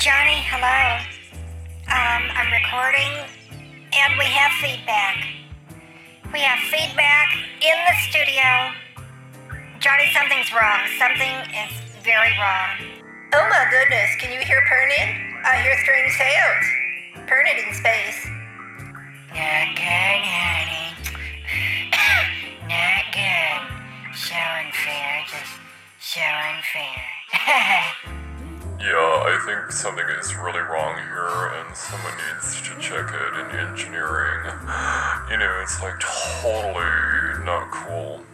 Johnny, hello. Um, I'm recording, and we have feedback. We have feedback in the studio. Johnny, something's wrong. Something is very wrong. Oh my goodness, can you hear Pernod? I hear strange sounds. Pernod in space. Not good, honey. Not good. So unfair, just so unfair. Yeah, I think something is really wrong here, and someone needs to check it in engineering. You know, it's like totally not cool.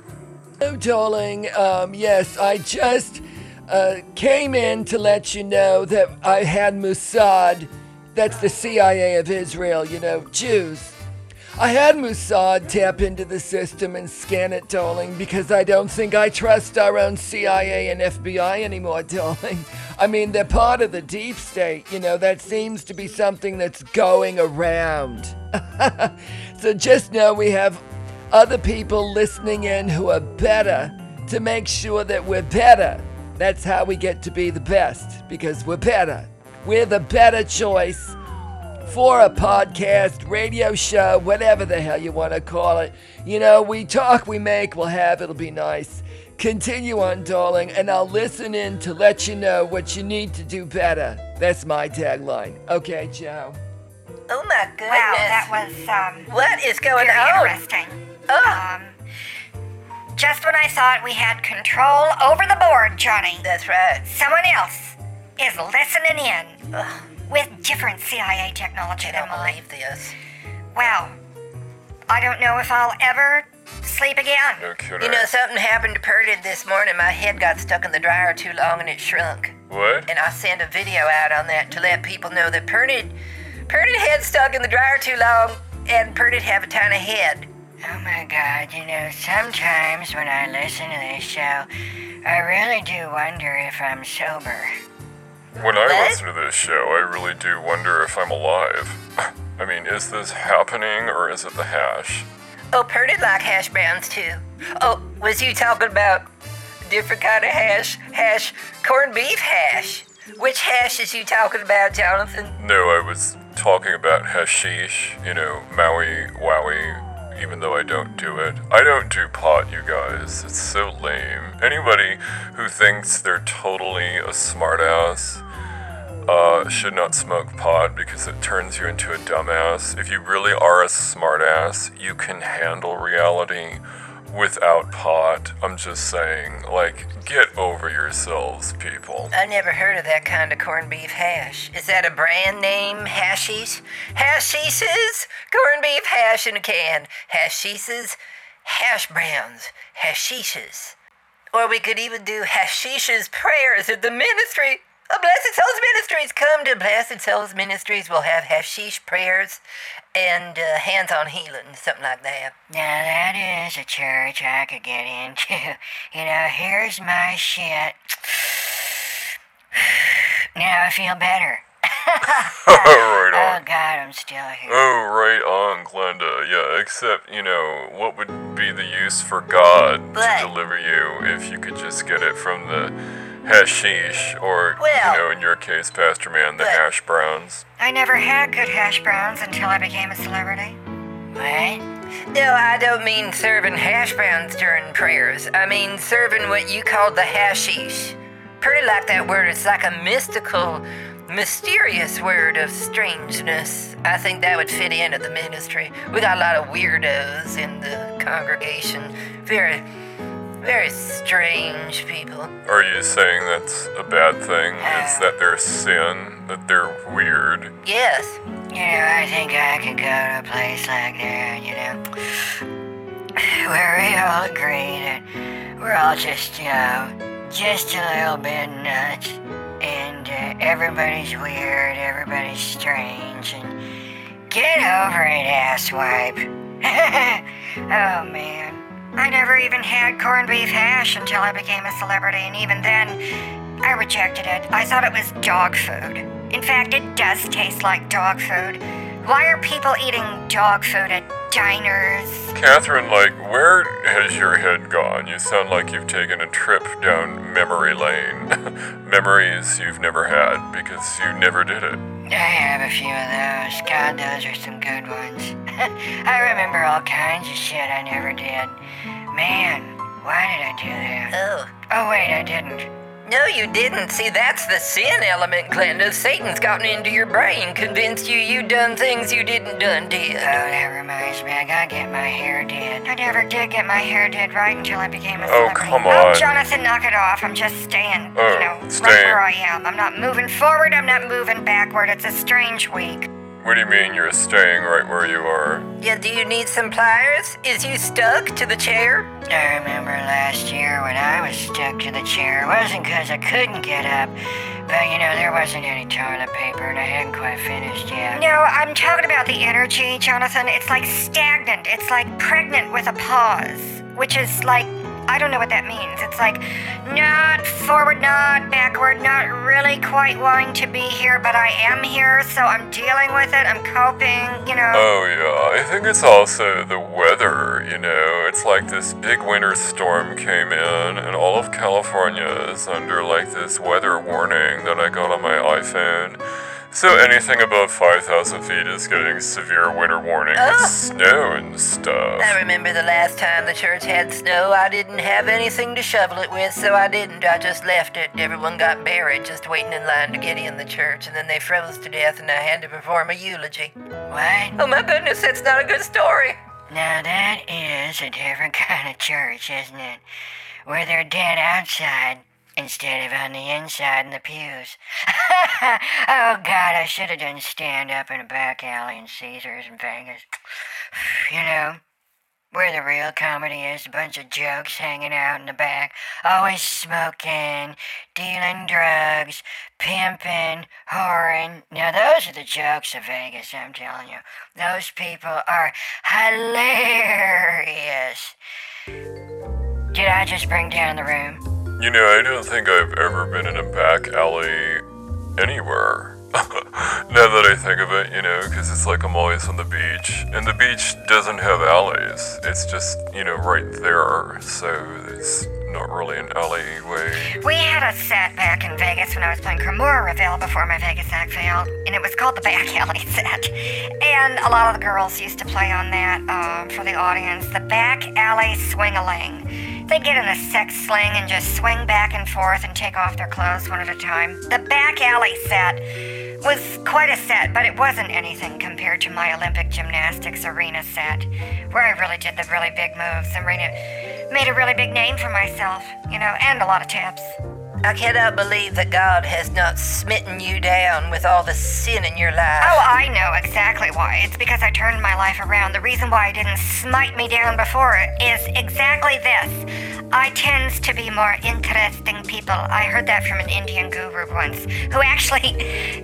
Hello, darling. Um, yes, I just uh, came in to let you know that I had Mossad, that's the CIA of Israel, you know, Jews. I had Mossad tap into the system and scan it, darling, because I don't think I trust our own CIA and FBI anymore, darling. I mean, they're part of the deep state, you know, that seems to be something that's going around. so just know we have other people listening in who are better to make sure that we're better. That's how we get to be the best, because we're better. We're the better choice for a podcast, radio show, whatever the hell you want to call it. You know, we talk, we make, we'll have, it'll be nice. Continue on, darling, and I'll listen in to let you know what you need to do better. That's my tagline. Okay, Joe. Oh my goodness. Wow, that was um, What is going very on? interesting. Oh, Um, just when I thought we had control over the board, Johnny, that's right. someone else is listening in with different CIA technology I than don't mine. believe this. Well, I don't know if I'll ever sleep again. No kidding. You know, something happened to Pernod this morning. My head got stuck in the dryer too long and it shrunk. what? And I sent a video out on that to let people know that Pernod, Pernod head stuck in the dryer too long and Pernod have a tiny head. Oh my god, you know, sometimes when I listen to this show, I really do wonder if I'm sober. When I What? listen to this show, I really do wonder if I'm alive. I mean, is this happening or is it the hash? Oh, Pernod like hash browns too. Oh, was you talking about different kind of hash? Hash, corned beef hash. Which hash is you talking about, Jonathan? No, I was talking about hashish, you know, Maui Wowie, even though I don't do it. I don't do pot, you guys. It's so lame. Anybody who thinks they're totally a smartass uh, should not smoke pot because it turns you into a dumbass. If you really are a smartass, you can handle reality without pot. I'm just saying, like, get over yourselves, people. I never heard of that kind of corned beef hash. Is that a brand name? Hashish? Hashishes? Corned beef hash in a can. Hashishes? Hash browns. Hashishes. Or we could even do hashishes prayers at the ministry. Of Blessed Souls Ministries. Come to Blessed Souls Ministries. We'll have hashish prayers and uh, hands-on healing, something like that. Now that is a church I could get into. You know, here's my shit. Now I feel better. right Oh god, I'm still here. Oh, right on, Glenda. Yeah, except, you know, what would be the use for God But- to deliver you if you could just get it from the hashish, or, Well- you know, in your case, Pastor Man, the hash browns? I never had good hash browns until I became a celebrity. What? No, I don't mean serving hash browns during prayers. I mean serving what you call the hashish. Pretty like that word. It's like a mystical, mysterious word of strangeness. I think that would fit into the ministry. We got a lot of weirdos in the congregation. Very, very strange people. Are you saying that's a bad thing? Is that their sin? That they're weird? Yes. You know, I think I could go to a place like that, you know, where we all agree that we're all just, you know, just a little bit nuts, and uh, everybody's weird, everybody's strange, and get over it, asswipe. oh man. I never even had corned beef hash until I became a celebrity, and even then, I rejected it. I thought it was dog food. In fact, it does taste like dog food. Why are people eating dog food at diners? Catherine, like, where has your head gone? You sound like you've taken a trip down memory lane. Memories you've never had because you never did it. I have a few of those. God, those are some good ones. I remember all kinds of shit I never did. Man, why did I do that? Oh. Oh, wait, I didn't. No, you didn't. See, that's the sin element, Glenda. Satan's gotten into your brain, convinced you you done things you didn't done did. Oh, that reminds me, I gotta get my hair did. I never did get my hair did right until I became a Oh, celebrity. come Oh, on. Jonathan, knock it off. I'm just staying, Oh, you know, right where I am. I'm not moving forward, I'm not moving backward. It's a strange week. What do you mean you're staying right where you are? Yeah, do you need some pliers? Is you stuck to the chair? I remember last year when I was stuck to the chair. It wasn't because I couldn't get up, but you know, there wasn't any toilet paper and I hadn't quite finished yet. No, I'm talking about the energy, Jonathan. It's like stagnant, it's like pregnant with a pause, which is like. I don't know what that means. It's like not forward, not backward, not really quite wanting to be here, but I am here, so I'm dealing with it. I'm coping, you know. Oh, yeah, I think it's also the weather, you know. It's like this big winter storm came in, and all of California is under like this weather warning that I got on my iPhone. So anything above 5,000 feet is getting severe winter warning with ah. Oh. snow and stuff. I remember the last time the church had snow, I didn't have anything to shovel it with, so I didn't. I just left it. Everyone got buried just waiting in line to get in the church, and then they froze to death, and I had to perform a eulogy. What? Oh my goodness, that's not a good story. Now that is a different kind of church, isn't it? Where they're dead outside instead of on the inside in the pews. oh God, I should have done stand up in a back alley in Caesars in Vegas. You know, where the real comedy is, a bunch of jokes hanging out in the back, always smoking, dealing drugs, pimping, whoring. Now those are the jokes of Vegas, I'm telling you. Those people are hilarious. Did I just bring down the room? You know, I don't think I've ever been in a back alley anywhere. now that I think of it, you know, because it's like I'm always on the beach, and the beach doesn't have alleys. It's just, you know, right there, so it's really an alleyway. We had a set back in Vegas when I was playing Cremora Reveal before my Vegas act failed, and it was called the Back Alley set. And a lot of the girls used to play on that um, for the audience. The Back Alley Swing-a-ling. They get in a sex sling and just swing back and forth and take off their clothes one at a time. The Back Alley set was quite a set, but it wasn't anything compared to my Olympic gymnastics arena set, where I really did the really big moves and made a, made a really big name for myself, you know, and a lot of tips. I cannot believe that God has not smitten you down with all the sin in your life. Oh, I know exactly why. It's because I turned my life around. The reason why I didn't smite me down before is exactly this. I tends to be more interesting people. I heard that from an Indian guru once, who actually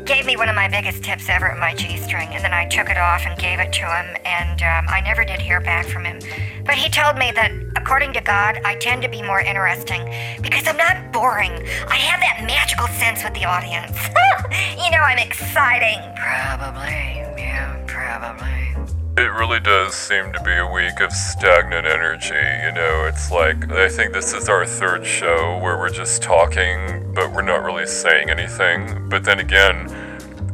gave me one of my biggest tips ever at my G-string, and then I took it off and gave it to him, and um, I never did hear back from him. But he told me that, according to God, I tend to be more interesting because I'm not boring. I have that magical sense with the audience. you know, I'm exciting. Probably, yeah, probably. It really does seem to be a week of stagnant energy. You know, it's like, I think this is our third show where we're just talking, but we're not really saying anything. But then again,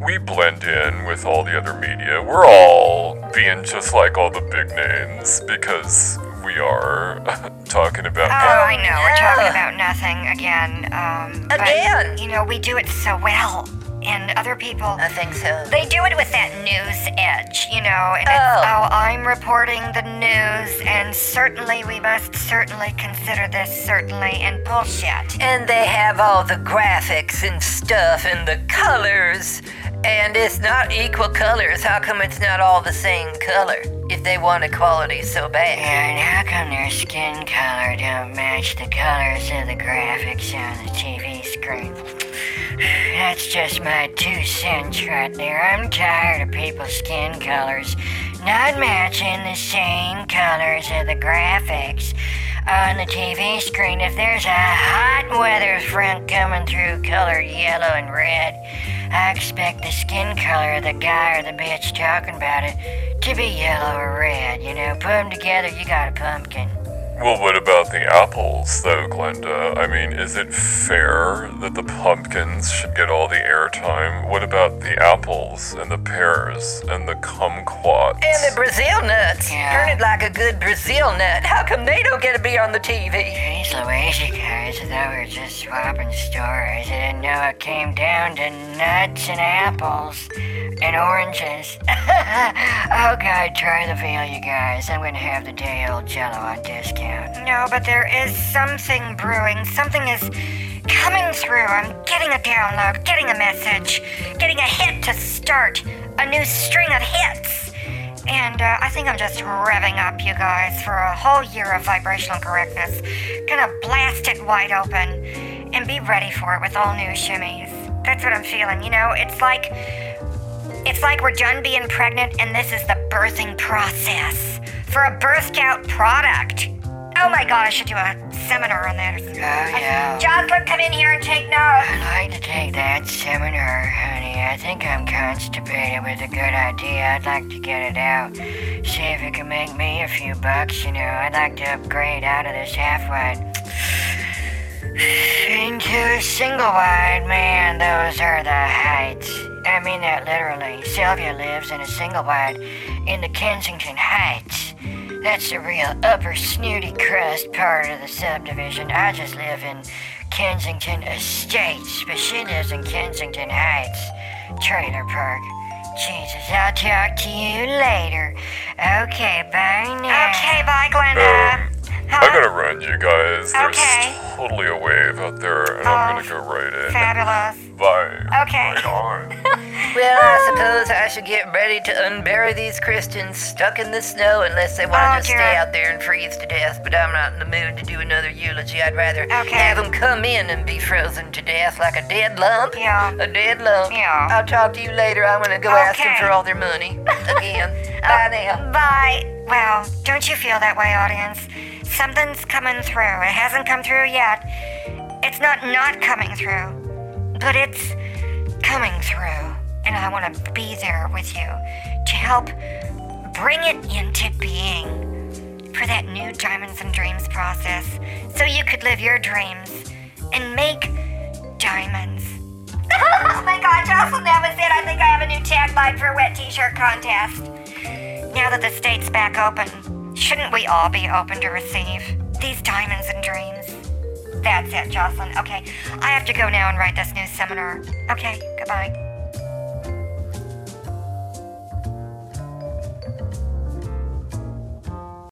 we blend in with all the other media. We're all being just like all the big names because we are talking about. Oh, I know. We're talking about nothing again. Um, but, Again? you know, we do it so well, and other people. I think so. They do it with that news edge, you know, and it's, Oh. oh, I'm reporting the news, and certainly we must certainly consider this certainly and bullshit. And they have all the graphics and stuff and the colors. And it's not equal colors. How come it's not all the same color? If they want equality so bad. Yeah, and how come their skin color don't match the colors of the graphics on the TV screen? That's just my two cents right there. I'm tired of people's skin colors not matching the same colors of the graphics on the TV screen. If there's a hot weather front coming through colored yellow and red, I expect the skin color of the guy or the bitch talking about it to be yellow or red. You know, put them together, you got a pumpkin. Well, what about the apples, though, Glenda? I mean, is it fair that the pumpkins should get all the airtime? What about the apples and the pears and the kumquats? And the Brazil nuts. Yeah. Turn it like a good Brazil nut. How come they don't get to be on the TV? These Louisa guys, I thought we were just swapping stories. I didn't know it came down to nuts and apples and oranges. oh God, try the veal, you guys. I'm gonna have the day old jello on discount. No, but there is something brewing. Something is coming through. I'm getting a download, getting a message, getting a hit to start a new string of hits. And uh, I think I'm just revving up, you guys, for a whole year of vibrational correctness. Gonna blast it wide open and be ready for it with all new shimmies. That's what I'm feeling. You know, it's like it's like we're done being pregnant and this is the birthing process for a birth scout product. Oh my god, I should do a seminar on that. Oh yeah. Jocelyn, come in here and take notes. I'd like to take that seminar, honey. I think I'm constipated with a good idea. I'd like to get it out. See if it can make me a few bucks, you know. I'd like to upgrade out of this half wide into a single wide. Man, those are the heights. I mean that literally. Sylvia lives in a single wide in the Kensington Heights. That's the real upper snooty crust part of the subdivision. I just live in Kensington Estates, but she lives in Kensington Heights Trailer Park. Jesus, I'll talk to you later. Okay, bye now. Okay, bye, Glenda. Um, Huh? I gotta run, you guys. There's Okay. totally a wave out there, and I'm gonna oh, go right in. Fabulous. Bye. Okay. Right. Well, I um, suppose I should get ready to unbury these Christians stuck in the snow unless they want to Oh, just dear. stay out there and freeze to death. But I'm not in the mood to do another eulogy. I'd rather Okay. have them come in and be frozen to death like a dead lump. Yeah. A dead lump. Yeah. I'll talk to you later. I'm gonna go ask them for all their money again. Bye now. Bye. Well, don't you feel that way, audience? Something's coming through. It hasn't come through yet. It's not not coming through, but it's coming through. And I want to be there with you to help bring it into being for that new Diamonds and Dreams process so you could live your dreams and make diamonds. oh my god, Jocelyn, that was it. I think I have a new tagline for a wet t shirt contest. Now that the state's back open, shouldn't we all be open to receive these diamonds and dreams? That's it, Jocelyn. Okay, I have to go now and write this new seminar. Okay, goodbye.